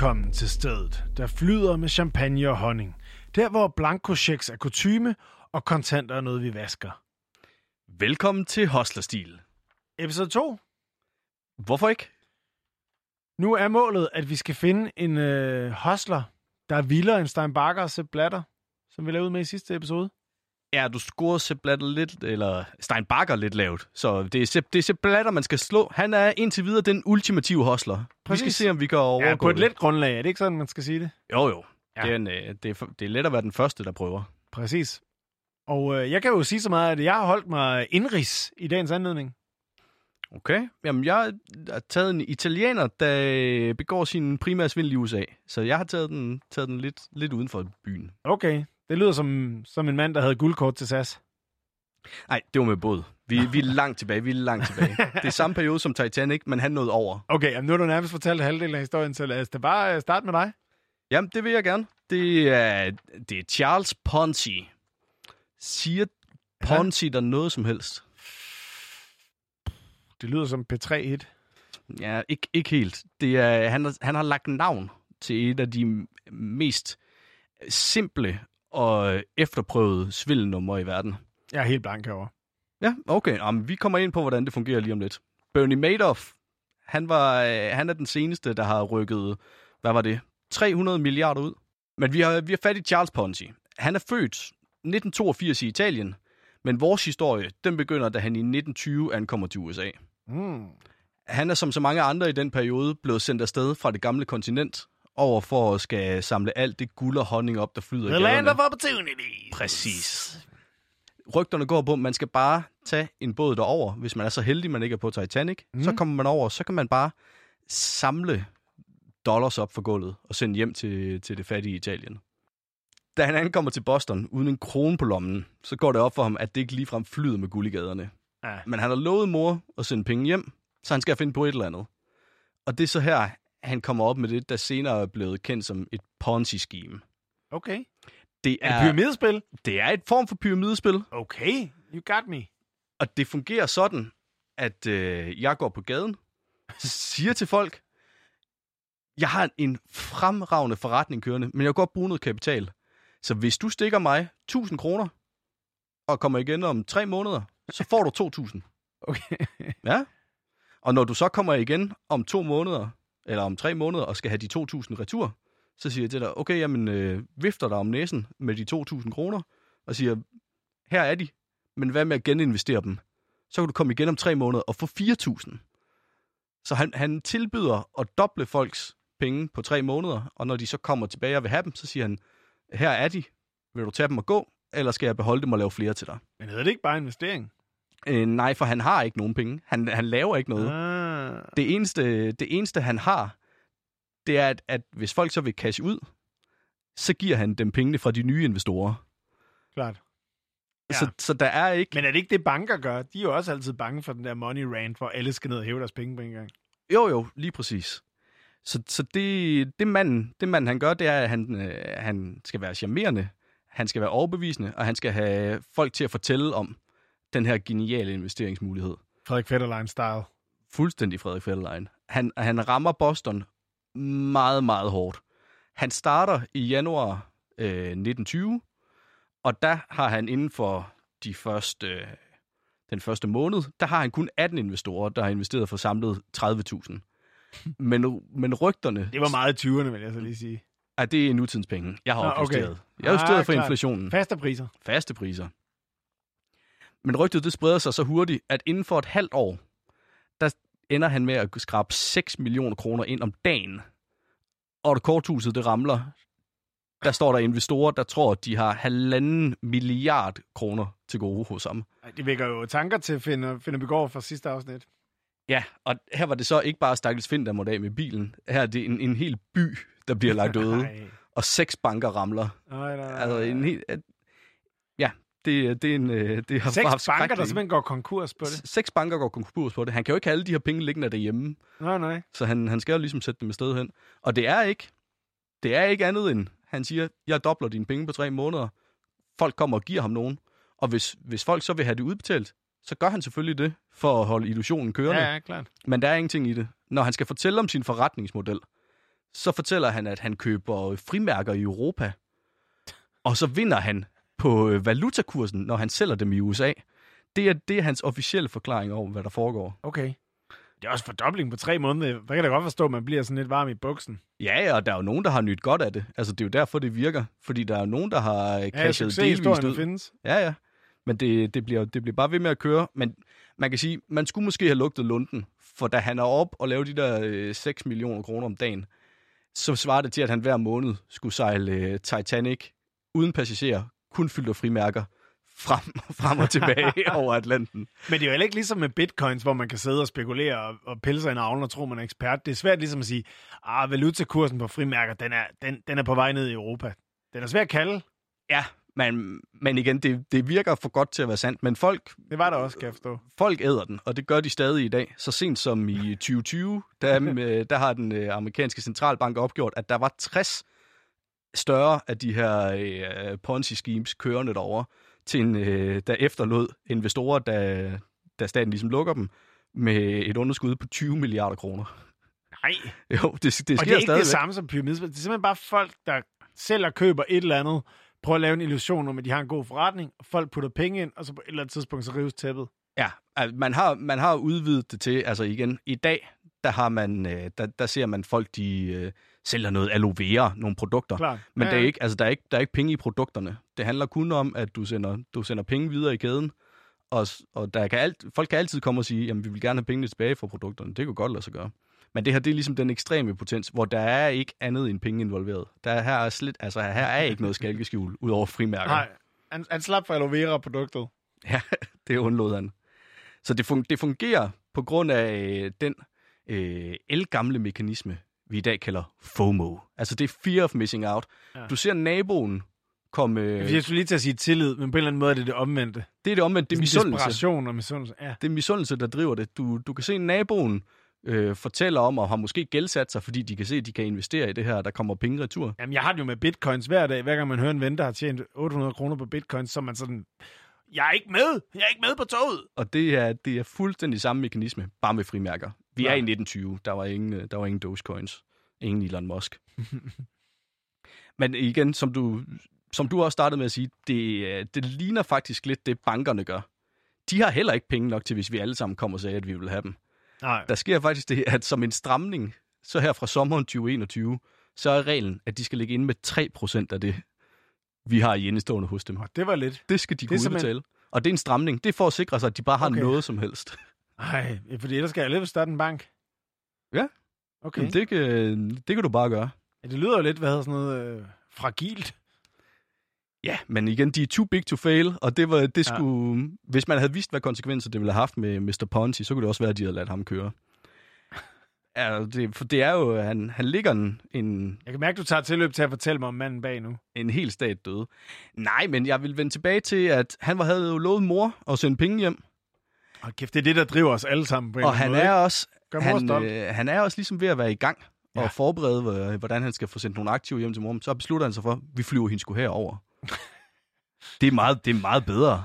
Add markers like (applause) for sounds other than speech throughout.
Velkommen til stedet, der flyder med champagne og honning. Der, hvor blankochecks er kutyme, og kontanter er noget, vi vasker. Velkommen til Hostlerstil. Episode 2. Hvorfor ikke? Nu er målet, at vi skal finde en øh, hostler, der er vildere end Stein og Sepp Blatter, som vi lavede med i sidste episode. Ja, du scorede Sepp Blatter lidt, eller Stein Bakker lidt lavt. Så det er, Sepp, det er Sepp Blatter, man skal slå. Han er indtil videre den ultimative hostler. Præcis. Vi skal se, om vi kan overgå Ja, på et let grundlag. Er det ikke sådan, man skal sige det? Jo, jo. Ja. Det, er en, øh, det, er, det er let at være den første, der prøver. Præcis. Og øh, jeg kan jo sige så meget, at jeg har holdt mig indrigs i dagens anledning. Okay. Jamen, jeg har taget en italiener, der begår sin primære svindel i USA. Så jeg har taget den, taget den lidt, lidt uden for byen. Okay, det lyder som, som en mand, der havde guldkort til SAS. Nej, det var med båd. Vi, vi er langt tilbage, vi er langt tilbage. Det er samme periode som Titanic, men han nåede over. Okay, jamen nu har du nærmest fortalt halvdelen af historien, så lad os da bare øh, starte med dig. Jamen, det vil jeg gerne. Det er, det er Charles Ponzi. Siger Ponzi der noget som helst? Det lyder som P3-hit. Ja, ikke, ikke helt. Det er, han, han har lagt navn til et af de mest simple og efterprøvede svindelnumre i verden. Jeg er helt blank herovre. Ja, okay. Jamen, vi kommer ind på, hvordan det fungerer lige om lidt. Bernie Madoff, han, var, øh, han er den seneste, der har rykket, hvad var det, 300 milliarder ud. Men vi har, vi har fat i Charles Ponzi. Han er født 1982 i Italien, men vores historie, den begynder, da han i 1920 ankommer til USA. Mm. Han er som så mange andre i den periode blevet sendt afsted fra det gamle kontinent over for at skal samle alt det guld og honning op, der flyder i The land gaderne. of opportunity. Præcis. Rygterne går på, at man skal bare tage en båd derover, hvis man er så heldig, man ikke er på Titanic. Mm. Mm. Så kommer man over, så kan man bare samle dollars op for gulvet og sende hjem til, til det fattige Italien. Da han ankommer til Boston uden en krone på lommen, så går det op for ham, at det ikke ligefrem flyder med guld i gaderne. Ja. Men han har lovet mor at sende penge hjem, så han skal finde på et eller andet. Og det er så her, han kommer op med det, der senere er blevet kendt som et Ponzi-scheme. Okay. Det Er det er, pyramidespil? det er et form for pyramidespil, Okay, you got me. og det fungerer sådan, at øh, jeg går på gaden, siger til folk, jeg har en fremragende forretning kørende, men jeg vil godt bruge noget kapital. Så hvis du stikker mig 1000 kroner, og kommer igen om tre måneder, så får du 2000. Okay. Ja. Og når du så kommer igen om to måneder, eller om tre måneder, og skal have de 2.000 retur, så siger jeg til dig, okay, jamen, øh, vifter dig om næsen med de 2.000 kroner, og siger, her er de, men hvad med at geninvestere dem? Så kan du komme igen om tre måneder og få 4.000. Så han, han tilbyder at doble folks penge på tre måneder, og når de så kommer tilbage og vil have dem, så siger han, her er de, vil du tage dem og gå, eller skal jeg beholde dem og lave flere til dig? Men hedder det ikke bare investering? Øh, nej, for han har ikke nogen penge. Han, han laver ikke noget. Ah. Det eneste, det eneste, han har, det er, at, at hvis folk så vil cash ud, så giver han dem pengene fra de nye investorer. Klart. Ja. Så, så der er ikke... Men er det ikke det, banker gør? De er jo også altid bange for den der money rant, hvor alle skal ned og hæve deres penge på en gang. Jo, jo, lige præcis. Så, så det, det, manden, det manden, han gør, det er, at han, øh, han skal være charmerende, han skal være overbevisende, og han skal have folk til at fortælle om den her geniale investeringsmulighed. Frederik Fetterlein-style. Fuldstændig Frederik Fetterlein. Han, han rammer Boston meget, meget hårdt. Han starter i januar øh, 1920, og der har han inden for de første, øh, den første måned, der har han kun 18 investorer, der har investeret for samlet 30.000. Men, men rygterne, Det var meget i 20'erne, vil jeg så lige sige. at det er nutidens penge. Jeg har opjusteret. okay. Jeg har justeret Ah, for inflationen. Faste priser. Faste priser. Men rygtet det spreder sig så hurtigt, at inden for et halvt år, der ender han med at skrabe 6 millioner kroner ind om dagen. Og det korthuset, det ramler. Der står der investorer, der tror, at de har halvanden milliard kroner til gode hos ham. Det vækker jo tanker til Finder, Finder Begård fra sidste afsnit. Ja, og her var det så ikke bare Stakkels Finn, der måtte af med bilen. Her er det en, en hel by, der bliver lagt (laughs) øde, Nej, og seks banker ramler. nej, nej. Altså en helt... Det, det er en... øh, Det har Seks banker, der simpelthen går konkurs på det. Seks banker går konkurs på det. Han kan jo ikke have alle de her penge liggende derhjemme, Nej, nej. så han, han skal jo ligesom sætte dem et sted hen. Og det er ikke, det er ikke andet end, han siger, jeg dobler dine penge på tre måneder. Folk kommer og giver ham nogen. Og hvis, hvis folk så vil have det udbetalt, så gør han selvfølgelig det, for at holde illusionen kørende. Ja, ja, klart. Men der er ingenting i det. Når han skal fortælle om sin forretningsmodel, så fortæller han, at han køber frimærker i Europa, og så vinder han på øh, valutakursen, når han sælger dem i USA. Det er, det er hans officielle forklaring over, hvad der foregår. Okay. Det er også fordobling på tre måneder. Der kan jeg da godt forstå, at man bliver sådan lidt varm i buksen. Ja, ja, og der er jo nogen, der har nyt godt af det. Altså, det er jo derfor, det virker. Fordi der er jo nogen, der har øh, Ja, cashet delvist succeshistorien ud. findes. Ja, ja. Men det, det, bliver, det bliver bare ved med at køre. Men man kan sige, man skulle måske have lugtet lunden. For da han er op og laver de der øh, 6 millioner kroner om dagen, så svarer det til, at han hver måned skulle sejle øh, Titanic uden passagerer, kun fyldt af frimærker, frem, (laughs) frem og tilbage (laughs) over Atlanten. Men det er jo heller ikke ligesom med bitcoins, hvor man kan sidde og spekulere og, og pille sig i navlen og tro, man er ekspert. Det er svært ligesom at sige, ah, valutakursen på frimærker, den er, den, den er på vej ned i Europa. Den er svær at kalde. Ja, men, men igen, det, det virker for godt til at være sandt. Men folk, Det var der også, kan jeg forstå. folk æder den, og det gør de stadig i dag. Så sent som i 2020, der, (laughs) øh, der har den øh, amerikanske centralbank opgjort, at der var 60 større af de her øh, Ponzi-schemes kørende derovre, til en, øh, der efterlod investorer, da, da staten ligesom lukker dem, med et underskud på 20 milliarder kroner. Nej. (laughs) Jo, det, det sker Og det er ikke stadigvæk. det samme som pyramidespil. Det er simpelthen bare folk, der sælger køber et eller andet, prøver at lave en illusion om, at de har en god forretning, og folk putter penge ind, og så på et eller andet tidspunkt, så rives tæppet. Ja, altså, man har, man har udvidet det til, altså igen, i dag, der, har man, øh, der, der ser man folk, de øh, sælger noget aloe vera, nogle produkter. Klart. Men Ja, det er ja. ikke, altså, der, er ikke, der er ikke penge i produkterne. Det handler kun om, at du sender, du sender penge videre i kæden, og, og der kan alt, folk kan altid komme og sige, jamen vi vil gerne have pengene tilbage fra produkterne. Det kan godt lade sig gøre. Men det her, det er ligesom den ekstreme potens, hvor der er ikke andet end penge involveret. Der er her er slet, altså her er ikke noget skalkeskjul, ud over frimærker. Nej, han, han slap for aloe vera-produktet. Ja, (laughs) det undlod han. Så det, fun- det fungerer på grund af øh, den øh, elgamle mekanisme, vi i dag kalder FOMO. Altså det er fear of missing out. Ja. Du ser naboen komme... Øh, Jeg skulle lige til at sige tillid, men på en eller anden måde er det det omvendte. det er det omvendt, det er Sådan misundelse. Desperation og misundelse, ja. Det er misundelse, der driver det. Du, du kan se naboen øh, fortæller om, og har måske gældsat sig, fordi de kan se, at de kan investere i det her, der kommer penge retur. Jamen, jeg har det jo med bitcoins hver dag. Hver gang man hører en ven, der har tjent 800 kroner på bitcoins, så er man sådan, jeg er ikke med! Jeg er ikke med på toget! Og det er, det er fuldstændig samme mekanisme, bare med frimærker. Vi Ja. er i 1920, der var ingen, øh, der var ingen Dogecoins, ingen Elon Musk. (laughs) Men igen, som du, som du også startede med at sige, det, øh, det ligner faktisk lidt det, bankerne gør. De har heller ikke penge nok til, hvis vi alle sammen kommer og siger, at vi vil have dem. Nej. Der sker faktisk det, at som en stramning, så her fra sommeren 2021, så er reglen, at de skal ligge inde med 3% af det, vi har i indestående hos dem. Det var lidt. Det skal de Det kunne udbetale. Og det er en stramning. Det er for at sikre sig, at de bare har Okay. noget som helst. Nej, fordi ellers skal jeg lidt starte en bank. Ja. Okay. Jamen, det, kan, det kan du bare gøre. Ja, det lyder jo lidt, hvad hedder sådan noget, øh, fragilt. Ja, men igen, de er too big to fail, og det var, det Ja. skulle, hvis man havde vidst, hvad konsekvenser det ville have haft med Mr. Ponzi, så kunne det også være, at de havde ladt ham køre. Ja, det, for det er jo, han, han ligger en, en, Jeg kan mærke, du tager tilløb til at fortælle mig om manden bag nu. en hel stat døde. Nej, men jeg vil vende tilbage til, at han var, havde jo lovet mor at sende penge hjem, Og kæft, det er det, der driver os alle sammen på en og han måde, er ikke? også han, øh, han er også ligesom ved at være i gang og Ja. forberede, hvor- hvordan han skal få sendt nogle aktiver hjem til mor. Så beslutter han sig for, at vi flyver hende sgu herover. det, er meget, det er meget bedre.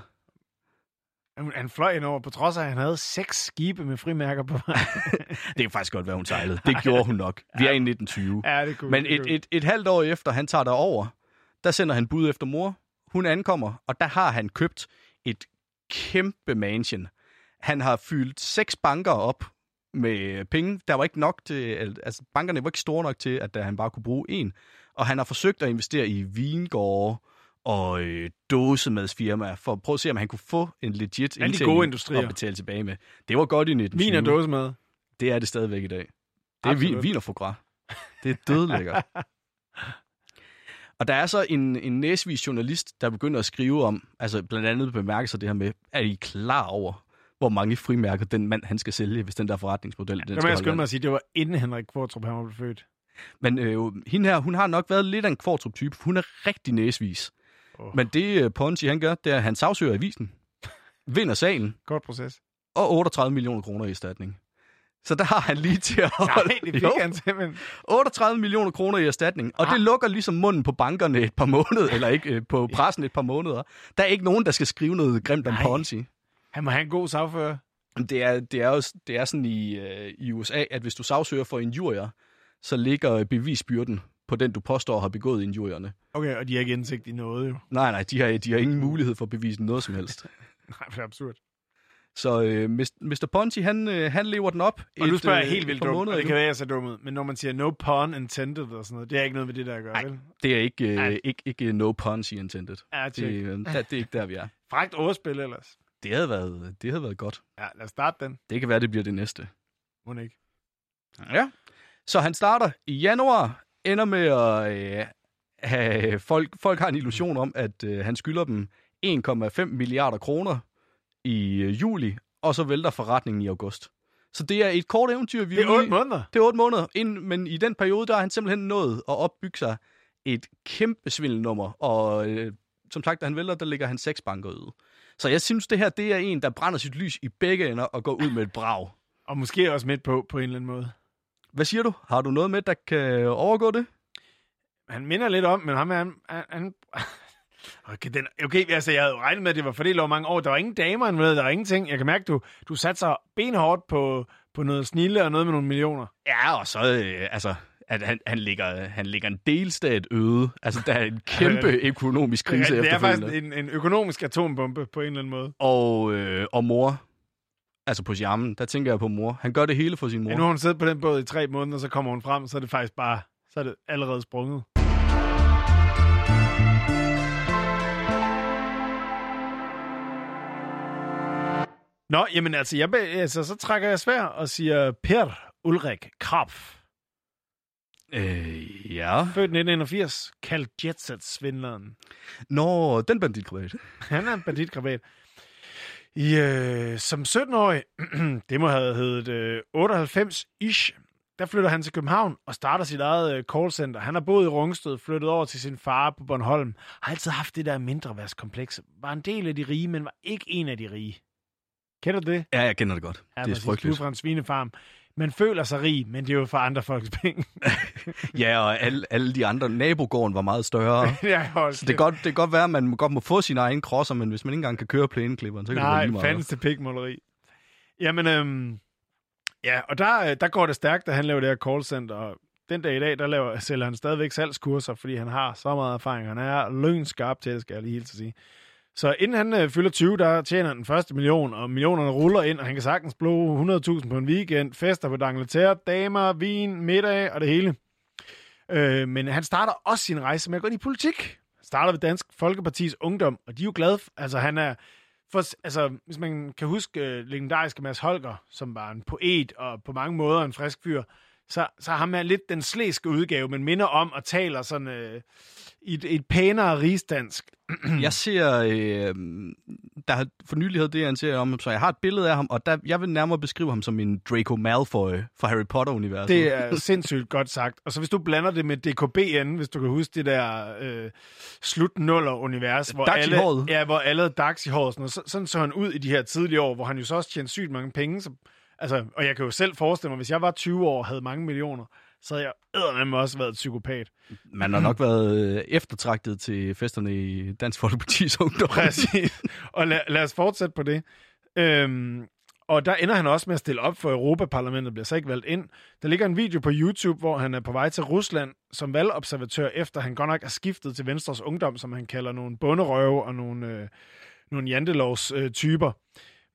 Han, fløj ind over, på trods af, at han havde seks skibe med frimærker på vej. (laughs) Det kan faktisk godt være, hun sejlede. (laughs) Det gjorde hun nok. Vi er i 1920. ja, det kunne Men et, et, et halvt år efter, han tager derover, der sender han bud efter mor. Hun ankommer, og der har han købt et kæmpe mansion. Han har fyldt seks banker op med penge. Der var ikke nok til, altså bankerne var ikke store nok til, at han bare kunne bruge en. Og han har forsøgt at investere i vingårde og øh, dåsemadsfirmaer, for at prøve at se, om han kunne få en legit Alle de indtjening gode industrier. at betale tilbage med. Det var godt i 1920. Vin og dåsemad. Det er det stadigvæk i dag. Det er Absolut. vin, vin og foie gras. Det er dødlækkert. (laughs) og der er så en, en næsvis journalist, der begynder at skrive om, altså blandt andet bemærker sig det her med, er I klar over, hvor mange frimærker den mand, han skal sælge, hvis den der forretningsmodel, den må skal jeg skynde mig at sige, det var inden Henrik Kvartrup, han var født. Men øh, hende her, hun har nok været lidt af en kvartrup-type. Hun er rigtig næsvis. Oh. Men det øh, Ponzi, han gør, det er, at han sagsøger avisen, vinder sagen, Kort proces. og 38 millioner kroner i erstatning. Så der har han lige til at (laughs) holde... Nej, det fik Jo. han simpelthen. 38 millioner kroner i erstatning, og Ah. det lukker ligesom munden på bankerne et par måneder, eller ikke øh, på (laughs) pressen et par måneder. Der er ikke nogen, der skal skrive noget grimt om. Ponzi. Han må have en god sagfører. Det er, det er, jo, det er sådan i, øh, i USA, at hvis du sagsøger for en jurier, så ligger bevisbyrden på den, du påstår har begået injurierne. Okay, og de har ikke indsigt i noget, jo. Nej, nej, de har, de har ingen mulighed for at bevise noget som helst. (laughs) Nej, det er absurd. Så øh, Mr. Ponti, han, øh, han lever den op. Og nu spørger jeg øh, helt et vildt dumt, det kan være, jeg ser dum ud, men når man siger no pun intended og sådan noget, det er ikke noget med det, der gør, Nej. vel? Det er ikke, øh, ikke, ikke no Ponzi intended. Ja, Det, øh, det, det er ikke der, vi er. Fragt ordspil ellers. Det havde været, det havde været godt. Ja, lad os starte den. Det kan være, det bliver det næste. Må ikke. Ja. Så han starter i januar, ender med at øh, have... Folk, folk har en illusion om, at øh, han skylder dem 1,5 milliarder kroner i øh, juli, og så vælter forretningen i august. Så det er et kort eventyr, vi Det er otte måneder. Det er otte måneder, ind, men i den periode, der har han simpelthen nået at opbygge sig et kæmpe svindelnummer, og øh, som sagt, da han vælter, der ligger han seks banker ude. Så jeg synes, det her det er en, der brænder sit lys i begge ender og går ud med et brag. Og måske også midt på, på en eller anden måde. Hvad siger du? Har du noget med, der kan overgå det? Han minder lidt om, men ham er... Han, han, han (laughs) Okay, den, okay, altså jeg havde regnet med, at det var fordelt over mange år. Der var ingen damer med, der var ingenting. Jeg kan mærke, du, du satser benhårdt på, på noget snille og noget med nogle millioner. Ja, og så, øh, altså, at han, han, ligger, han ligger en delstat øde. Altså, der er en (laughs) kæmpe økonomisk krise det er efterfølgende. faktisk en, en økonomisk atombombe på en eller anden måde. Og, øh, og mor, altså på jammen, der tænker jeg på mor. Han gør det hele for sin mor. Ja, nu har hun siddet på den båd i tre måneder, så kommer hun frem, så er det faktisk bare, så er det allerede sprunget. Nå, jamen altså, jeg, altså, så trækker jeg svær og siger Per Ulrik Krapf. Øh, ja. Født 1981, kaldt Jetset-svindleren. Nå, den banditkrabat. (laughs) Han er en banditkrabat. I, øh, som 17-årig, (clears throat) det må have heddet øh, 98-ish, der flytter han til København og starter sit eget øh, callcenter. Han har boet i Rungsted, flyttet over til sin far på Bornholm. Har altid haft det der mindre værtskompleks. Var en del af de rige, men var ikke en af de rige. Kender du det? Ja, jeg kender det godt. Ja, det er præcis. Du er frygteligt. fra en svinefarm. Man føler sig rig, men det er jo for andre folks penge. (laughs) Ja, og alle, alle de andre. Nabogården var meget større. (laughs) ja, hold Så det kan, godt, det kan godt være, at man godt må få sin egen crosser, men hvis man ikke engang kan køre plæneklipperen, så kan det være Nej, lige meget. fandens til pikmåleri. Jamen, øhm, ja, og der, øh, der går det stærkt, at han laver det her callcenter, og den dag i dag, der laver, sælger han stadigvæk salgskurser, fordi han har så meget erfaring. Han er lønskarp til det, skal jeg lige helt sige. Så inden han øh, fylder 20, der tjener han den første million, og millionerne ruller ind, og han kan sagtens blow 100.000 på en weekend, fester på D'Angleterre, damer, vin, middag og det hele. Øh, men han starter også sin rejse med at gå ind i politik. Han starter ved Dansk Folkepartis Ungdom, og de er jo glade. For, altså, han er... For, altså, hvis man kan huske øh, legendariske Mads Holger, som var en poet og på mange måder en frisk fyr, så, så har han lidt den slæske udgave, men minder om og taler sådan i et, et pænere rigsdansk. (clears throat) Jeg ser, øh, der for nylig havde det, han ser om så jeg har et billede af ham, og der, jeg vil nærmere beskrive ham som en Draco Malfoy fra Harry Potter-universet. Det er (laughs) sindssygt godt sagt. Og så hvis du blander det med DKBN, hvis du kan huske det der øh, slut-nuller-univers, hvor Dags alle, ja, hvor alle havde dags i håret, sådan, så, sådan så han ud i de her tidlige år, hvor han jo så også tjente sygt mange penge. Så, altså, og jeg kan jo selv forestille mig, hvis jeg var 20 år og havde mange millioner, så havde jeg eddermame også været et psykopat. Man har nok været øh, eftertragtet til festerne i Dansk Folkeparti's (laughs) Ungdom. Præcis. Og lad, lad os fortsætte på det. Øhm, og der ender han også med at stille op for Europaparlamentet, bliver så ikke valgt ind. Der ligger en video på YouTube, hvor han er på vej til Rusland som valgobservatør, efter han godt nok er skiftet til Venstres Ungdom, som han kalder nogle bunderøve og nogle, øh, nogle jantelovs øh, typer.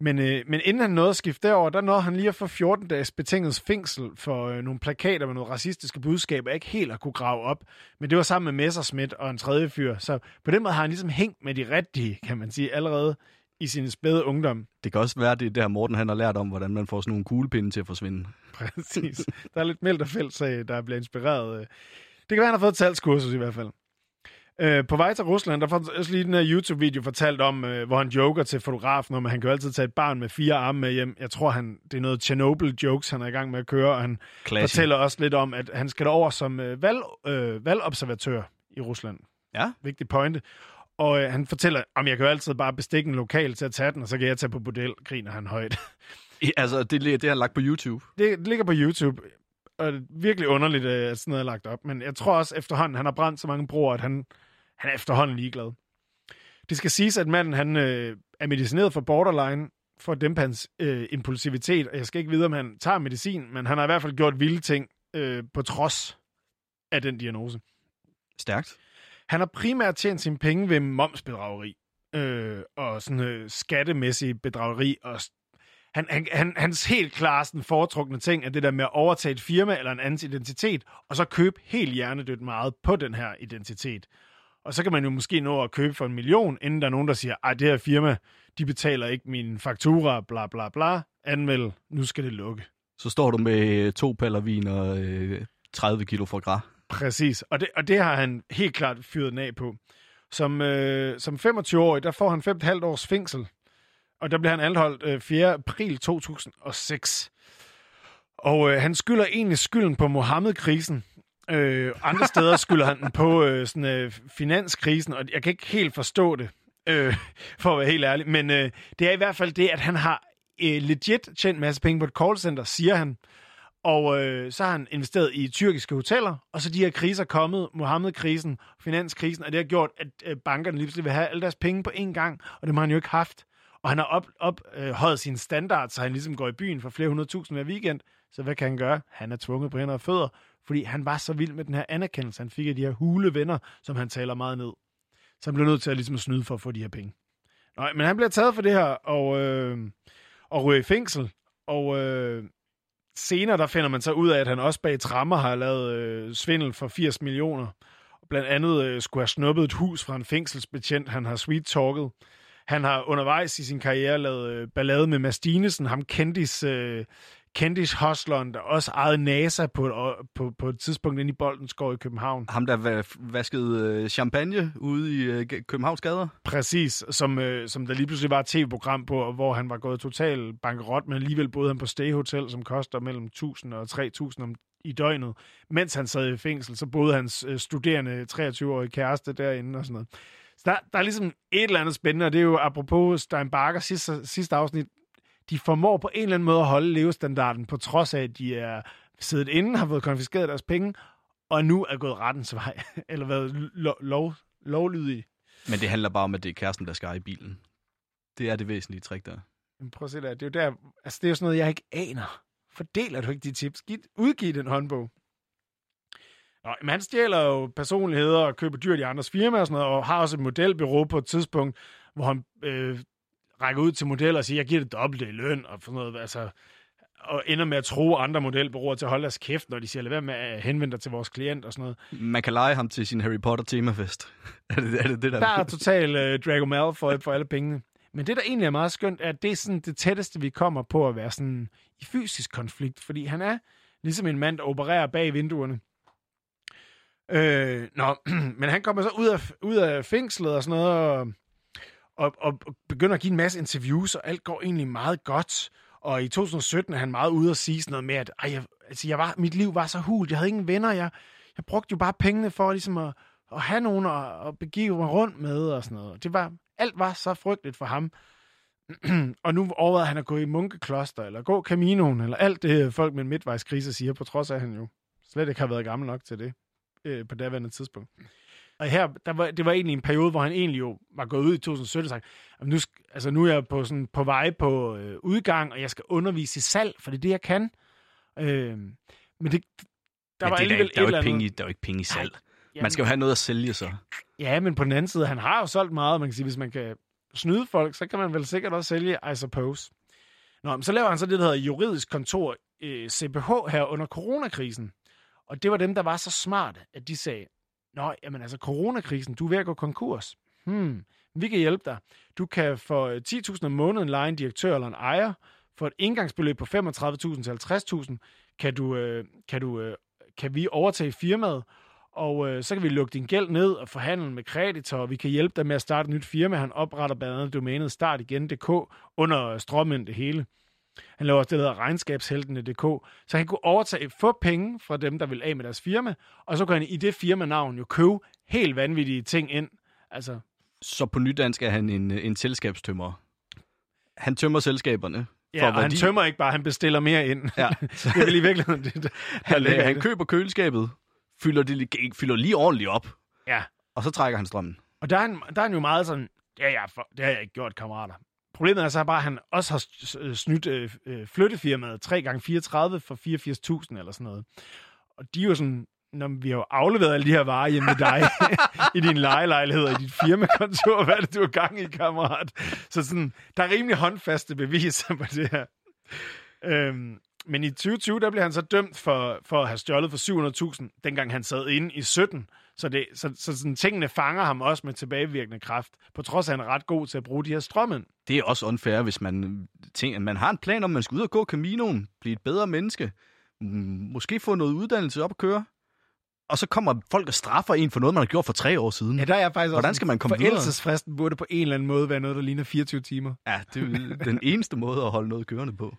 Men, øh, men inden han nåede at skifte derover, der nåede han lige at få 14 dages betinget fængsel for øh, nogle plakater med nogle racistiske budskaber, jeg ikke helt har kunne grave op. Men det var sammen med Messerschmidt og en tredje fyr. Så på den måde har han ligesom hængt med de rigtige, kan man sige, allerede i sin spæde ungdom. Det kan også være, det er der Morten han har lært om, hvordan man får sådan nogle kuglepinde til at forsvinde. (laughs) Præcis. Der er lidt fællesag, der bliver inspireret. øh. Det kan være, han har fået et salgskursus i hvert fald. Øh, på vej til Rusland, der får også lige den her YouTube-video fortalt om, øh, hvor han joker til fotografen om, at han kan jo altid tage et barn med fire arme med hjem. Jeg tror, han, det er noget Chernobyl-jokes, han er i gang med at køre, og han Classic. fortæller også lidt om, at han skal derover som øh, valg, øh, valgobservatør i Rusland. Ja. Vigtig pointe. Og øh, han fortæller, om jeg kan jo altid bare bestikke en lokal til at tage den, og så kan jeg tage på bordel, griner han højt. (laughs) I- Altså, det, det har lagt på YouTube. Det, det ligger på YouTube, og det er virkelig underligt, at sådan noget er lagt op. Men jeg tror også efterhånden, han har brændt så mange broer, at han, han er efterhånden ligeglad. Det skal siges, at manden han, øh, er medicineret for borderline, for at dæmpe hans øh, impulsivitet. Og jeg skal ikke vide, om han tager medicin, men han har i hvert fald gjort vilde ting øh, på trods af den diagnose. Stærkt. Han har primært tjent sine penge ved momsbedrageri øh, og sådan øh, skattemæssig bedrageri. Og han, han, han, hans helt klare sådan, foretrukne ting er det der med at overtage et firma eller en andens identitet, og så købe helt hjernedødt meget på den her identitet. Og så kan man jo måske nå at købe for en million, inden der er nogen, der siger, ej, det her firma, de betaler ikke min faktura, bla bla bla. Anmeld, nu skal det lukke. Så står du med øh, to paller vin og øh, 30 kilo for gras. Præcis, og det, og det har han helt klart fyret den af på. Som, øh, som 25-årig, der får han 5,5 års fængsel, og der bliver han anholdt øh, 4. april 2006. Og øh, han skylder egentlig skylden på Mohammed-krisen. Øh, andre steder skylder han den på øh, sådan, øh, finanskrisen, og jeg kan ikke helt forstå det, øh, (laughs) for at være helt ærlig. Men øh, det er i hvert fald det, at han har øh, legit tjent en masse penge på et callcenter, siger han. Og øh, så har han investeret i tyrkiske hoteller, og så de her kriser kommet, Mohammed-krisen, finanskrisen, og det har gjort, at øh, bankerne lige pludselig vil have alle deres penge på én gang, og det har han jo ikke haft. Og han har ophøjet op, øh, højet sin standard, så han ligesom går i byen for flere hundrede tusind hver weekend. Så hvad kan han gøre? Han er tvunget på hænder og fødder, fordi han var så vild med den her anerkendelse, han fik af de her hule venner, som han taler meget ned. Så han blev nødt til at ligesom snyde for at få de her penge. Nej, men han bliver taget for det her, og, øh, og ryger i fængsel, og øh, senere der finder man så ud af, at han også bag trammer har lavet øh, svindel for 80 millioner. Blandt andet øh, skulle have snuppet et hus fra en fængselsbetjent, han har sweet-talket. Han har undervejs i sin karriere lavet øh, ballade med Mads Dinesen, ham kendis, øh, kendis hustleren, der også ejede NASA på, et- på, på et tidspunkt inde i Boldenskov i København. Ham, der va- vaskede øh, champagne ude i øh, Københavns gader. Præcis, som, øh, som der lige pludselig var et tv-program på, hvor han var gået totalt bankerot, men alligevel boede han på Stay Hotel, som koster mellem 1000 og 3000 om, i døgnet. Mens han sad i fængsel, så boede hans øh, studerende 23-årige kæreste derinde og sådan noget. Så der, der er ligesom et eller andet spændende, og det er jo apropos Stein Barker sidste, sidste afsnit, de formår på en eller anden måde at holde levestandarden, på trods af, at de er siddet inde, har fået konfiskeret deres penge, og nu er gået rettens vej, (laughs) eller været lo- lov, lovlydige. Men det handler bare om, at det er kæresten, der skal eje bilen. Det er det væsentlige trick der. Men prøv at se der. Det er jo der, altså det er jo sådan noget, jeg ikke aner. Fordeler du ikke de tips? Giv, udgiv den håndbog. Nå, men han stjæler jo personligheder og køber dyrt i andres firmaer og sådan noget, og har også et modelbyrå på et tidspunkt, hvor han øh, rækker ud til modeller og siger, jeg giver det dobbelte i løn, og sådan noget, altså, og ender med at tro andre modelbyråer til at holde deres kæft, når de siger, lad være med at henvende dig til vores klient og sådan noget. Man kan lege ham til sin Harry Potter temafest. (laughs) er, det, er det det, der... Der er total øh, (laughs) Drago Malfoy for alle pengene. Men det, der egentlig er meget skønt, er, at det er sådan det tætteste, vi kommer på at være sådan i fysisk konflikt. Fordi han er ligesom en mand, der opererer bag vinduerne. Øh, nå, (clears throat) men han kommer så ud af, ud af fængslet og sådan noget, og, og, og begynder at give en masse interviews, og alt går egentlig meget godt. Og i 2017 er han meget ude at sige sådan noget med, at Ej, jeg, altså, jeg var, mit liv var så hult, jeg havde ingen venner, jeg, jeg brugte jo bare pengene for ligesom at, at have nogen at, at begive mig rundt med og sådan noget. Det var, alt var så frygteligt for ham. (clears throat) og nu overvejede han at gå i munkekloster, eller gå Caminoen, eller alt det, folk med en midtvejskrise siger, på trods af, at han jo slet ikke har været gammel nok til det øh, på daværende tidspunkt. Og her, der var, det var egentlig en periode, hvor han egentlig jo var gået ud i 2017 og sagt, "Jamen, nu, altså, nu er jeg på, sådan, på vej på øh, udgang, og jeg skal undervise i salg, for det er det, jeg kan. Øh, men det, der Men var det er der, ikke, der, er jo ikke penge, i- der er jo ikke penge i salg. Jamen, Man skal jo have noget at sælge så. Ja, men på den anden side, han har jo solgt meget, man kan sige, hvis man kan snyde folk, så kan man vel sikkert også sælge, I suppose. Nå, men så laver han så det, der hedder juridisk kontor øh, CPH her under coronakrisen. Og det var dem, der var så smarte, at de sagde, Nå, jamen altså coronakrisen, du er ved at gå konkurs. Hmm, vi kan hjælpe dig. Du kan for øh, 10.000 om måneden lege en direktør eller en ejer. For et indgangsbeløb på 35.000 til 50.000 kan, du, øh, kan, du, øh, kan vi overtage firmaet, og øh, så kan vi lukke din gæld ned og forhandle med kreditor, og vi kan hjælpe dig med at starte et nyt firma. Han opretter blandt andet domænet startigen.dk under strømmen det hele. Han laver også det, der hedder regnskabsheltene.dk. Så han kunne overtage, få penge fra dem, der vil af med deres firma, og så kan han i det firmanavn jo købe helt vanvittige ting ind. Altså, Så på nydansk er han en, en selskabstømmer. Han tømmer selskaberne. ja, og han tømmer ikke bare, han bestiller mere ind. Ja. det er vel i virkeligheden det, (laughs) der Han, ligger øh, han køber køleskabet, fylder, det, lige- fylder lige ordentligt op, Ja, og så trækker han strømmen. Og der er, han, der er han jo meget sådan, ja, ja, for, det har jeg ikke gjort, kammerater. Problemet er så bare, at han også har snydt øh, øh flyttefirmaet 3 gange 34 for 84.000 eller sådan noget. Og de er jo sådan, når vi har jo afleveret alle de her varer hjemme med dig (laughs) i din lejelejlighed og i dit firmakontor. Hvad er det, du har gang i, kammerat? Så sådan, der er rimelig håndfaste beviser på det her. Øhm, men i 2020, der blev han så dømt for, for at have stjålet for 700.000, dengang han sad inde i 17. Så, det, så, så sådan, tingene fanger ham også med tilbagevirkende kraft, på trods af, at han er ret god til at bruge de her strømmen. Det er også unfair, hvis man, tænker, man har en plan om, at man skal ud og gå Caminoen, blive et bedre menneske, måske få noget uddannelse op at køre, og så kommer folk og straffer en for noget, man har gjort for tre år siden. Ja, der er faktisk Hvordan skal man komme? Forældelsesfristen burde på en eller anden måde være noget, der ligner 24 timer. Ja, det er (laughs) den eneste måde at holde noget kørende på.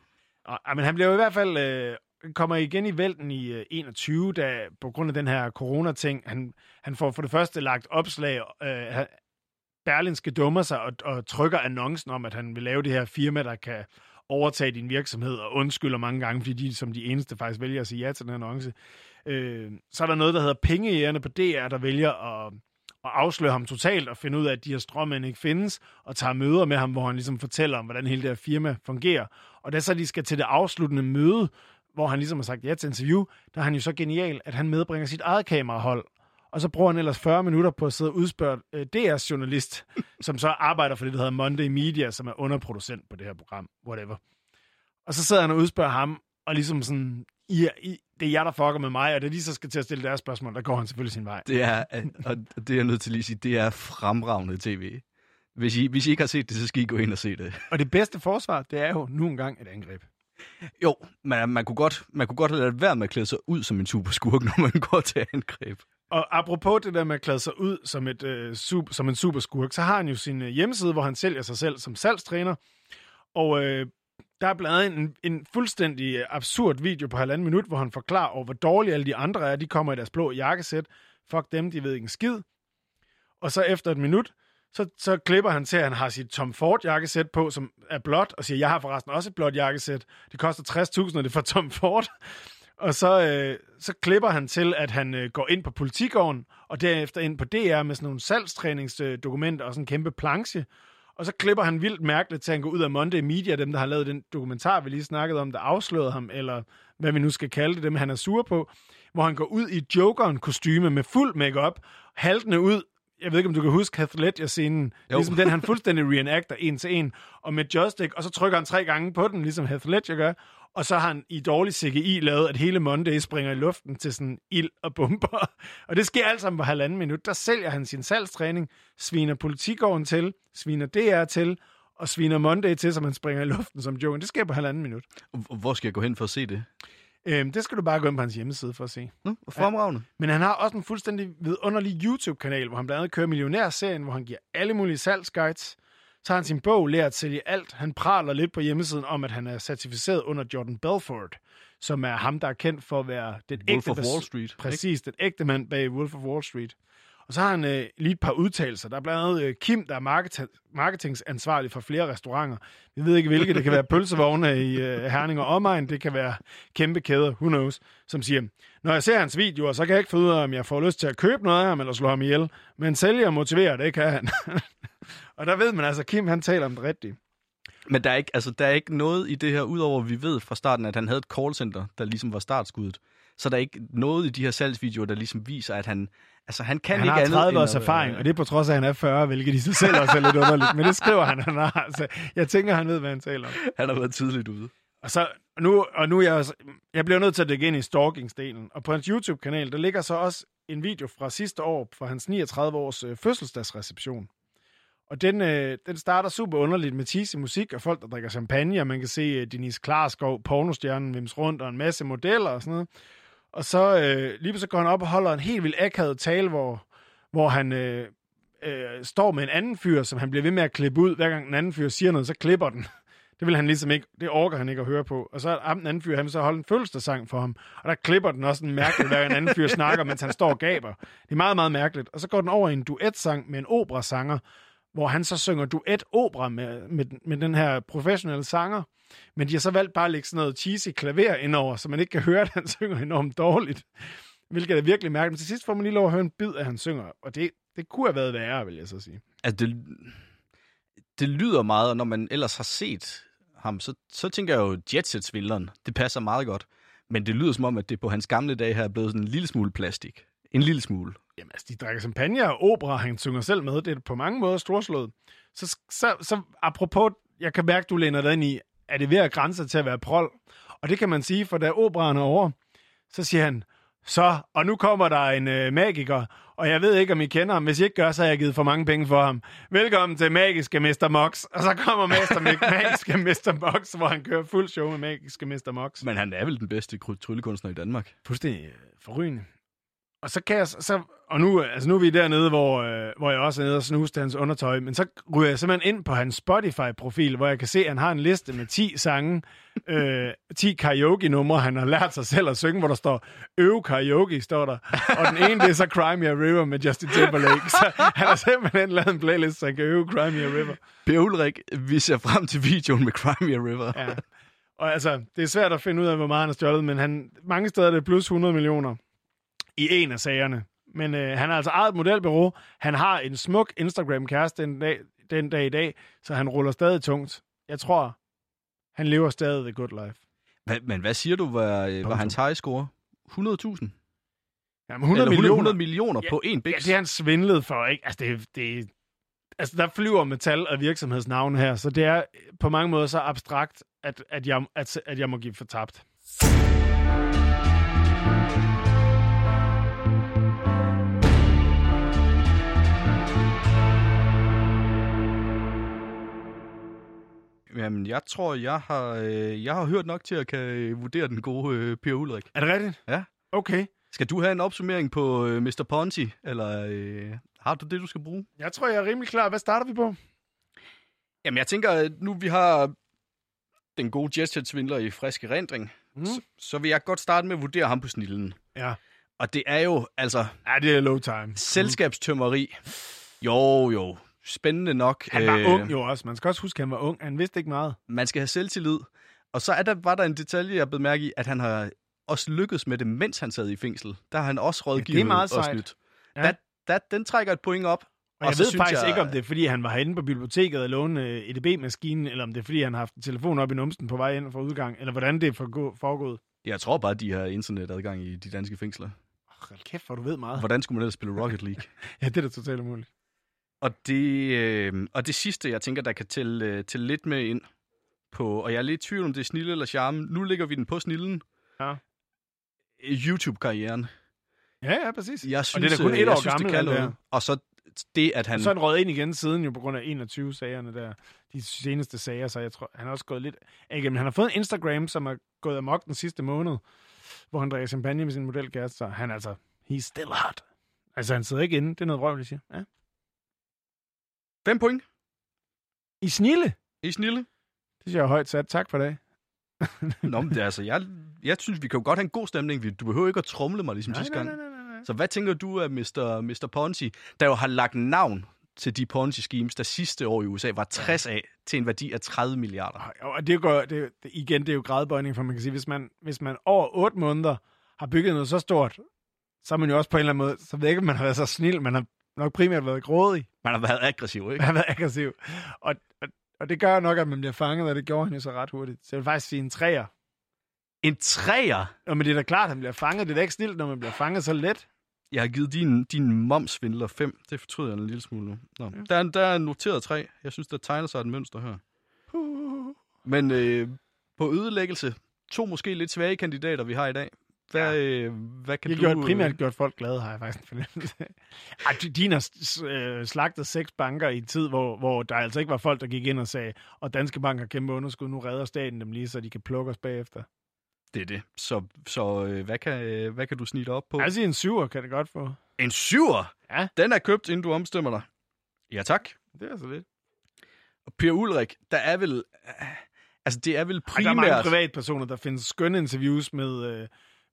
Ja, men han bliver i hvert fald øh, kommer igen i vælten i øh, 21, da på grund af den her corona-ting, han, han får for det første lagt opslag, øh, Berlinske dummer sig og, og trykker annoncen om, at han vil lave det her firma, der kan overtage din virksomhed, og undskylder mange gange, fordi de som de eneste faktisk vælger at sige ja til den annonce. Øh, så er der noget, der hedder pengejægerne på DR, der vælger at, at afsløre ham totalt og finde ud af, at de her strømmænd ikke findes, og tager møder med ham, hvor han ligesom fortæller om, hvordan hele det her firma fungerer. Og da så de skal til det afsluttende møde, hvor han ligesom har sagt ja til interview, der er han jo så genial, at han medbringer sit eget kamerahold. Og så bruger han ellers 40 minutter på at sidde og udspørge øh, DR's journalist, (laughs) som så arbejder for det, der hedder Monday Media, som er underproducent på det her program, whatever. Og så sidder han og udspørger ham, og ligesom sådan, I, I, det er jer, der fucker med mig, og det er de så skal til at stille deres spørgsmål, der går han selvfølgelig sin vej. Det er, og det er jeg nødt til lige at sige, det er fremragende tv. Hvis I, hvis I ikke har set det, så skal I gå ind og se det. Og det bedste forsvar, det er jo nu engang et angreb. Jo, man, man, kunne godt, man kunne godt lade være med at klæde sig ud som en superskurk, når man går til angreb. Og apropos det der med at klæde sig ud som, et, øh, super, som en superskurk, så har han jo sin øh, hjemmeside, hvor han sælger sig selv som salgstræner. Og øh, der er blandt andet en, en fuldstændig øh, absurd video på halvanden minut, hvor han forklarer over, hvor dårlige alle de andre er. De kommer i deres blå jakkesæt. Fuck dem, de ved ikke en skid. Og så efter et minut, så, så klipper han til, at han har sit Tom Ford jakkesæt på, som er blåt, og siger, jeg har forresten også et blåt jakkesæt. Det koster 60.000, og det er fra Tom Ford. Og så, øh, så klipper han til, at han øh, går ind på politigården, og derefter ind på DR med sådan nogle salgstræningsdokumenter og sådan en kæmpe planche. Og så klipper han vildt mærkeligt til, at han går ud af Monday Media, dem der har lavet den dokumentar, vi lige snakkede om, der afslørede ham, eller hvad vi nu skal kalde det, dem han er sur på, hvor han går ud i Jokeren-kostyme med fuld makeup, haltende ud jeg ved ikke, om du kan huske Heath Ledger-scenen, jo. ligesom den, han fuldstændig reenacter en til en, og med joystick, og så trykker han tre gange på den, ligesom Heath Ledger gør, og så har han i dårlig CGI lavet, at hele Monday springer i luften til sådan ild og bomber. (laughs) Og det sker alt sammen på halvanden minut. Der sælger han sin salgstræning, sviner politigården til, sviner DR til, og sviner Monday til, så man springer i luften som Joe. Det sker på halvanden minut. Hvor skal jeg gå hen for at se det? Øhm, det skal du bare gå ind på hans hjemmeside for at se. Mm, fremragende. Ja. Men han har også en fuldstændig vidunderlig YouTube-kanal, hvor han blandt andet kører millionærserien, hvor han giver alle mulige salgsguides. Så har han sin bog Lær at sælge alt. Han praler lidt på hjemmesiden om, at han er certificeret under Jordan Belfort, som er ham, der er kendt for at være den Wolf ægte... of Wall Street. Præcis, den ægte mand bag Wolf of Wall Street. Og så har han øh, lige et par udtalelser. Der er blandt andet øh, Kim, der er market- marketingsansvarlig for flere restauranter. Vi ved ikke, hvilke. Det kan være pølsevogne i øh, Herning og omegn. Det kan være kæmpe kæder, who knows, som siger, når jeg ser hans videoer, så kan jeg ikke finde ud af, om jeg får lyst til at købe noget af ham eller slå ham ihjel. Men sælger og motiverer, det kan han. (laughs) og der ved man altså, Kim han taler om det rigtige. Men der er, ikke, altså, der er ikke noget i det her, udover at vi ved fra starten, at han havde et callcenter, der ligesom var startskuddet. Så der er ikke noget i de her salgsvideoer, der ligesom viser, at han, altså, han kan han ikke andet har 30 end års erfaring, og det er på trods af, at han er 40, hvilket i sig selv også er lidt underligt. Men det skriver han, han har. Altså, jeg tænker, han ved, hvad han taler om. Han har været tidligt ude. Og, så, nu, og nu er jeg, også- jeg bliver nødt til at dække ind i stalkingsdelen. Og på hans YouTube-kanal, der ligger så også en video fra sidste år, fra hans 39 års øh, fødselsdagsreception. Og den, øh, den starter super underligt med cheesy musik og folk, der drikker champagne, og man kan se øh, Denise Klarskov, pornostjernen, vims rundt og en masse modeller og sådan noget. Og så øh, lige så går han op og holder en helt vildt akavet tale, hvor, hvor han øh, øh, står med en anden fyr, som han bliver ved med at klippe ud. Hver gang den anden fyr siger noget, så klipper den. (laughs) Det vil han ligesom ikke, det orker han ikke at høre på. Og så er den anden fyr, han vil så holde en fødselsdagssang for ham. Og der klipper den også en mærkelig, hver en anden fyr snakker, mens han står og gaber. Det er meget, meget mærkeligt. Og så går den over i en duetsang med en operasanger, hvor han så synger duet-opera med, med, med den her professionelle sanger. Men de har så valgt bare at lægge sådan noget cheesy klaver indover, så man ikke kan høre, at han (laughs) synger enormt dårligt. Hvilket er virkelig mærkeligt. Men til sidst får man lige lov at høre en bid af, at han synger. Og det, det kunne have været værre, vil jeg så sige. Altså, det, det lyder meget, og når man ellers har set ham, så, så tænker jeg jo Jetsets vilderen. Det passer meget godt. Men det lyder som om, at det på hans gamle dage her er blevet sådan en lille smule plastik. En lille smule. Jamen, altså, de drikker champagne og opera, han synger selv med. Det er på mange måder storslået. Så, så, så apropos, jeg kan mærke, du læner dig ind i, er det ved at grænse til at være prol? Og det kan man sige, for da operaen er over, så siger han, så, og nu kommer der en øh, magiker, og jeg ved ikke, om I kender ham. Hvis I ikke gør, så har jeg givet for mange penge for ham. Velkommen til Magiske Mr. Mox. Og så kommer Mester (laughs) Magiske Mr. Mox, hvor han kører fuld show med Magiske Mr. Mox. Men han er vel den bedste tryllekunstner i Danmark. Fuldstændig øh, forrygende. Og så kan jeg, så, og nu, altså nu er vi dernede, hvor, øh, hvor jeg også er nede og snuse til hans undertøj, men så ryger jeg simpelthen ind på hans Spotify-profil, hvor jeg kan se, at han har en liste med 10 sange, (laughs) øh, 10 karaoke-numre, han har lært sig selv at synge, hvor der står øve karaoke, står der. Og den ene, det er så Cry Me a River med Justin Timberlake. Så han har simpelthen lavet en playlist, så han kan øve Cry Me a River. Per Ulrik, vi ser frem til videoen med Crimea River. Ja. Og altså, det er svært at finde ud af, hvor meget han har stjålet, men han, mange steder er det plus 100 millioner i en af sagerne. Men øh, han har altså eget modelbureau. Han har en smuk Instagram-kæreste den dag, den dag i dag, så han ruller stadig tungt. Jeg tror, han lever stadig the good life. Hva, men hvad siger du, var, øh, var hans high score? 100.000? Jamen, 100 Eller 100 millioner. 100 millioner Ja, på én Ja, biks? det er han svindlet for, ikke? Altså, det, det, altså, der flyver metal og virksomhedsnavn her, så det er på mange måder så abstrakt, at, at, jeg, at, at jeg må give for tabt. Jamen, jeg tror, jeg har, øh, jeg har hørt nok til at kan øh, vurdere den gode øh, Per Ulrik. Er det rigtigt? Ja. Okay. Skal du have en opsummering på øh, Mr. Ponti, eller øh, har du det, du skal bruge? Jeg tror, jeg er rimelig klar. Hvad starter vi på? Jamen, jeg tænker, at nu vi har den gode jetset-svindler i frisk erindring, Mm. så, så vil jeg godt starte med at vurdere ham på snillen. Ja. Og det er jo, altså, Ja, det er low time. selskabstømmeri. Jo, jo, spændende nok. Han var Øh, ung jo også. Man skal også huske, at han var ung. Han vidste ikke meget. Man skal have selvtillid. Og så er der, var der en detalje, jeg blev mærke i, at han har også lykkedes med det, mens han sad i fængsel. Der har han også rådgivet det er meget og sejt. snydt. Ja. Ja. Der, den trækker et point op. Og jeg så ved faktisk jeg- ikke, om det er, fordi han var herinde på biblioteket og låne øh, EDB-maskinen, eller om det er, fordi han har haft telefon op i numsen på vej ind fra udgang, eller hvordan det er foregået. Jeg tror bare, at de har internetadgang i de danske fængsler. Hold kæft, hvor du ved meget. Hvordan skulle man ellers spille Rocket League? (laughs) Ja, det er da totalt umuligt. Og det, øh, og det sidste, jeg tænker, der kan tælle, øh, tælle lidt med ind på, og jeg er lidt i tvivl om det er snille eller charme. Nu ligger vi den på snillen. Ja. YouTube-karrieren. Ja, ja, præcis. Jeg synes, og det er da kun øh, et år synes, gammel, det kan noget. Og så det, at han... Han... Så er han røget ind igen siden jo på grund af 21 sagerne der. De seneste sager, så jeg tror, han har også gået lidt af igennem. Han har fået en Instagram, som er gået amok den sidste måned, hvor han drikker champagne med sin modelkæreste, så han altså, he's still hot. Altså, han sidder ikke inde. Det er noget røv, de siger. Ja. Fem point I snille. i snille. Det synes jeg er højt sat. Tak for det. (laughs) Nå, men det, er altså, jeg, jeg synes, vi kan jo godt have en god stemning. Vi- Du behøver ikke at tromle mig ligesom Nej, sidste nej, gang. nej, nej, nej. Så hvad tænker du af Mr. Mr. Ponzi, der jo har lagt navn til de Ponzi-schemes, der sidste år i USA var 60 af til en værdi af 30 milliarder? Og det går, det, igen, det er jo gradbøjning, for man kan sige, hvis man, hvis man over otte måneder har bygget noget så stort, så er man jo også på en eller anden måde, så ved jeg ikke, om man har været så snil, man har nok primært været grådig, Man har været aggressiv, ikke? man har været aggressiv. Og, og, og det gør nok, at man bliver fanget, og det gjorde han jo så ret hurtigt. Så jeg vil faktisk sige en træer. En træer. Og men det er da klart, at han bliver fanget. Det er da ikke snilt, når man bliver fanget så let. Jeg har givet din, din momsvindler 5. Det fortryder jeg en lille smule nu. Nå. Ja. Der, er, der er noteret 3. Jeg synes, der tegner sig et mønster her. Men øh, på ødelæggelse, to måske lidt svage kandidater, vi har i dag. Hvad, øh, hvad kan Det du... har gjort, øh, primært gjort folk glade, har jeg faktisk en fornemmelse. Ej, Din har øh, slagtet seks banker i en tid, hvor, hvor der altså ikke var folk, der gik ind og sagde, og danske banker kæmpe underskud, nu redder staten dem lige, så de kan plukke os bagefter. Det er det. Så, så øh, hvad, kan, øh, hvad kan du snitte op på? Altså en syver kan det godt få. En syver? Ja. Den er købt, inden du omstemmer dig. Ja, tak. Det er altså lidt. Og Per Ulrik, der er vel... øh, Altså, det er vel Ej, der er mange primært... privatpersoner, der findes skønne interviews med, øh,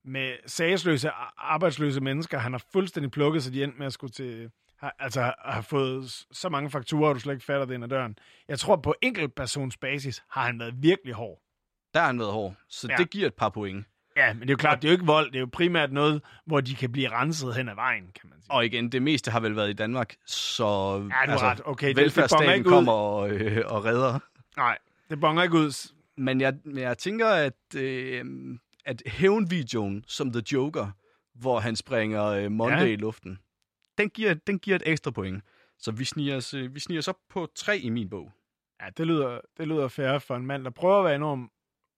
med sagsløse, arbejdsløse mennesker. Han har fuldstændig plukket, så de endte med at skulle til... Har, altså har- fået så mange fakturer, at du slet ikke fatter det ind ad døren. Jeg tror, på enkeltpersons basis har han været virkelig hård. Der har han været hård, så Ja. det giver et par point. Ja, men det er jo klart, det er jo ikke vold. Det er jo primært noget, hvor de kan blive renset hen ad vejen, kan man sige. Og igen, det meste har vel været i Danmark, så Ja, du har ret. Okay, det- det velfærdsstaten ikke ud. kommer og, øh, og redder. Nej, det bonger ikke ud. Men jeg, jeg tænker, at øh, at hævnvideoen som The Joker, hvor han springer øh, Monday Ja. i luften, den giver, den giver et ekstra point. Så vi sniger, os, øh, vi sniger os op på tre i min bog. Ja, det lyder, det lyder fair for en mand, der prøver at være enormt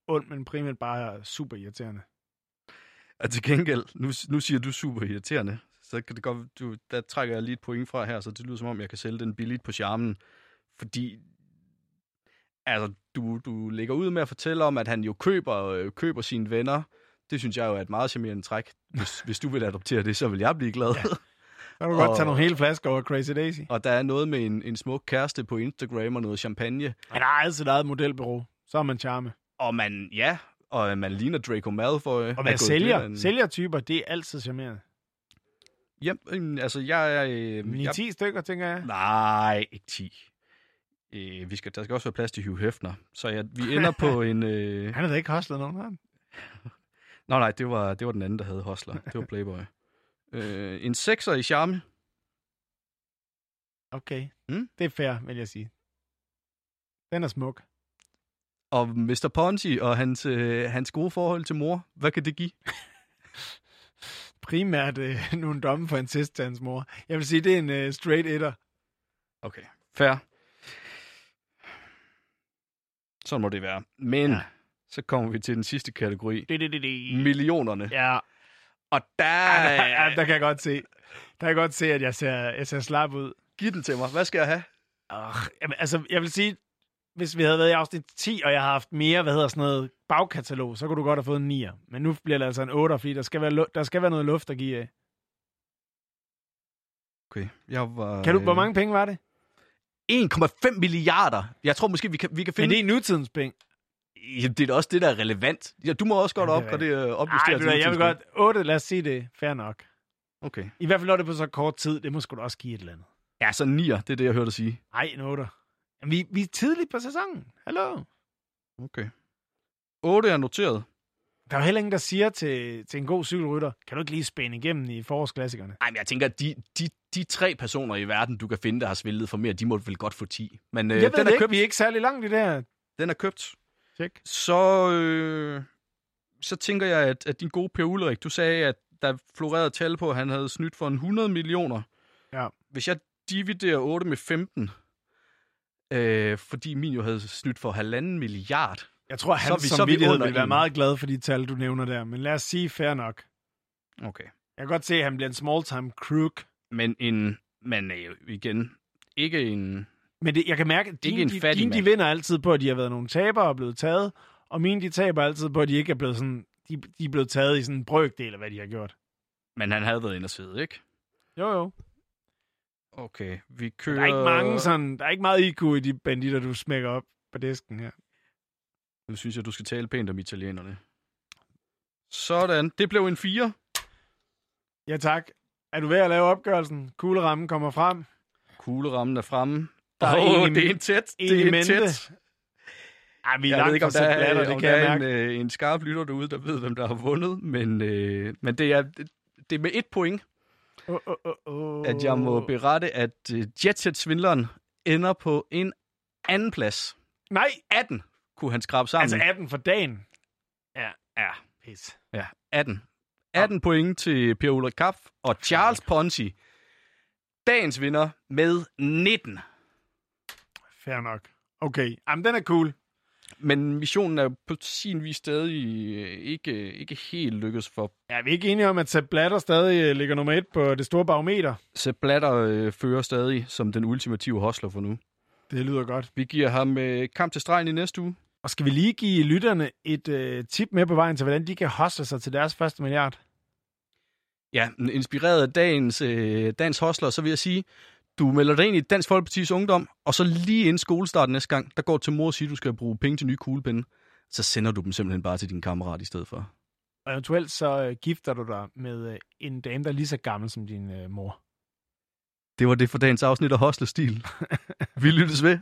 ond, men primært bare er super irriterende. Og til gengæld, nu, nu siger du super irriterende, så kan det godt, du, der trækker jeg lige et point fra her, så det lyder som om, jeg kan sælge den billigt på charmen. Fordi, altså, du, du lægger ud med at fortælle om, at han jo køber, øh, køber sine venner. Det synes jeg jo er et meget charmerende træk. Hvis, (laughs) hvis du vil adoptere det, så vil jeg blive glad. Ja. Så kan du godt Og- tage nogle hele flasker over Crazy Daisy. Og der er noget med en, en smuk kæreste på Instagram og noget champagne. Han har altid eget modelbureau. Så er man charme. Og man, ja, og man ligner Draco Malfoy. Og af sælger, en- sælgertyper, det er altid charmerende. Jamen, altså, jeg er... Øh, Men i jeg, 10 stykker, tænker jeg. Nej, ikke 10. Øh, vi skal, der skal også være plads til Hugh Hefner. Så ja, vi (laughs) ender på en... Øh... Han har da ikke hostlet nogen, har han? (laughs) Nå nej, det var, det var den anden, der havde Hostler. Det var Playboy. (laughs) øh, en 6'er i charme. Okay. Mm. Det er fair, vil jeg sige. Den er smuk. Og Mr. Ponzi og hans, øh, hans gode forhold til mor. Hvad kan det give? Primært øh, nogle domme for til hans mor. Jeg vil sige, det er en øh, straight etter. Okay, fair. Sådan må det være. Men Ja. så kommer vi til den sidste kategori. Det, det, det, det. Millionerne. Ja, Og der... ja, der, ja, der kan jeg godt se. Der kan jeg godt se, at jeg ser, jeg ser slap ud. Giv den til mig. Hvad skal jeg have? Oh, jamen, altså, jeg vil sige, hvis vi havde været i afsnit 10, og jeg har haft mere, hvad hedder sådan noget, bagkatalog, så kunne du godt have fået en 9'er. Men nu bliver det altså en 8'er, fordi der skal være, der skal være noget luft at give af. Okay, jeg var... Kan du, hvor øh, mange penge var det? 1,5 milliarder. Jeg tror måske, vi kan, vi kan Men finde... det er nutidens penge. Jamen, det er da også det, der er relevant. Ja, du må også godt er opgradere, opjustere hvad, jeg vil godt... 8, lad os sige det. Fair nok. Okay. I hvert fald når det på så kort tid, det må sgu da også give et eller andet. Ja, så 9'er, det er det, jeg hørte dig sige. Ej, en 8. Jamen, vi, vi er tidligt på sæsonen. Hallo? Okay. 8 er noteret. Der er jo heller ingen, der siger til, til en god cykelrytter, kan du ikke lige spænde igennem i forårsklassikerne? Nej, men jeg tænker, at de, de, de tre personer i verden, du kan finde, der har svældet for mere, de må vel godt få 10. Men øh, jeg ved den, er ikke, købt, vi er ikke særlig langt i det her. den er købt. Tjek. Så, øh, så tænker jeg, at, at din gode Per Ulrik, du sagde, at der florerede tal på, at han havde snydt for en 100 millioner. Ja. Hvis jeg dividerer 8 med 15, øh, fordi min jo havde snydt for halvanden milliard, Jeg tror, Så han vi- som så er vi vil være meget glad for de tal, du nævner der. Men lad os sige fair nok. Okay. Jeg kan godt se, at han bliver en small-time crook. Men en, men øh, igen, ikke en... Men det, jeg kan mærke, at dine, de, dine de vinder altid på, at de har været nogle tabere og blevet taget. Og mine, de taber altid på, at de ikke er blevet sådan... De, de er blevet taget i sådan en brøkdel af, hvad de har gjort. Men han havde været inde og sidde, ikke? Jo, jo. Okay, vi kører... Der er ikke mange sådan... Der er ikke meget IQ i de banditter, du smækker op på disken her. Nu synes jeg, du skal tale pænt om italienerne. Sådan, det blev en 4. Ja, tak. Er du ved at lave opgørelsen? Kuglerammen kommer frem. Kuglerammen er fremme. Der er Åh, en det er en tæt. en det er en tæt. Ej, vi er Jeg langt ved ikke, om der, er, det kan der jeg er en, mærke. en skarp lytter derude, der ved, hvem der har vundet. Men, øh, men det, er, det, det er med et point, Oh, oh, oh, oh. at jeg må berette, at øh, Jetset-svindleren ender på en anden plads. Nej, 18 kunne han skrabe sammen. altså 18 for dagen. Ja, ja, pis. ja, 18. 18 point til Per Ulrik Kapp og Charles Ponzi. Dagens vinder med 19. Fair nok. Okay, jamen den er cool. Men missionen er på sin vis stadig øh, ikke, ikke helt lykkes for Ja, vi er ikke enige om, at Sepp Blatter stadig øh, ligger nummer et på det store barometer. Sepp Blatter øh, fører stadig som den ultimative hostler for nu. Det lyder godt. Vi giver ham øh, kamp til stregen i næste uge. Og skal vi lige give lytterne et øh, tip med på vejen til, hvordan de kan hostle sig til deres første milliard? Ja, inspireret af dagens, øh, dagens hostler, så vil jeg sige, du melder dig ind i Dansk Folkeparti's Ungdom, og så lige inden skolestart næste gang, der går til mor og siger, du skal bruge penge til nye kuglepinde. Så sender du dem simpelthen bare til din kammerat i stedet for. Og eventuelt så øh, gifter du dig med øh, en dame, der er lige så gammel som din øh, mor. Det var det for dagens afsnit af Hostlestil. Vi lyttes ved.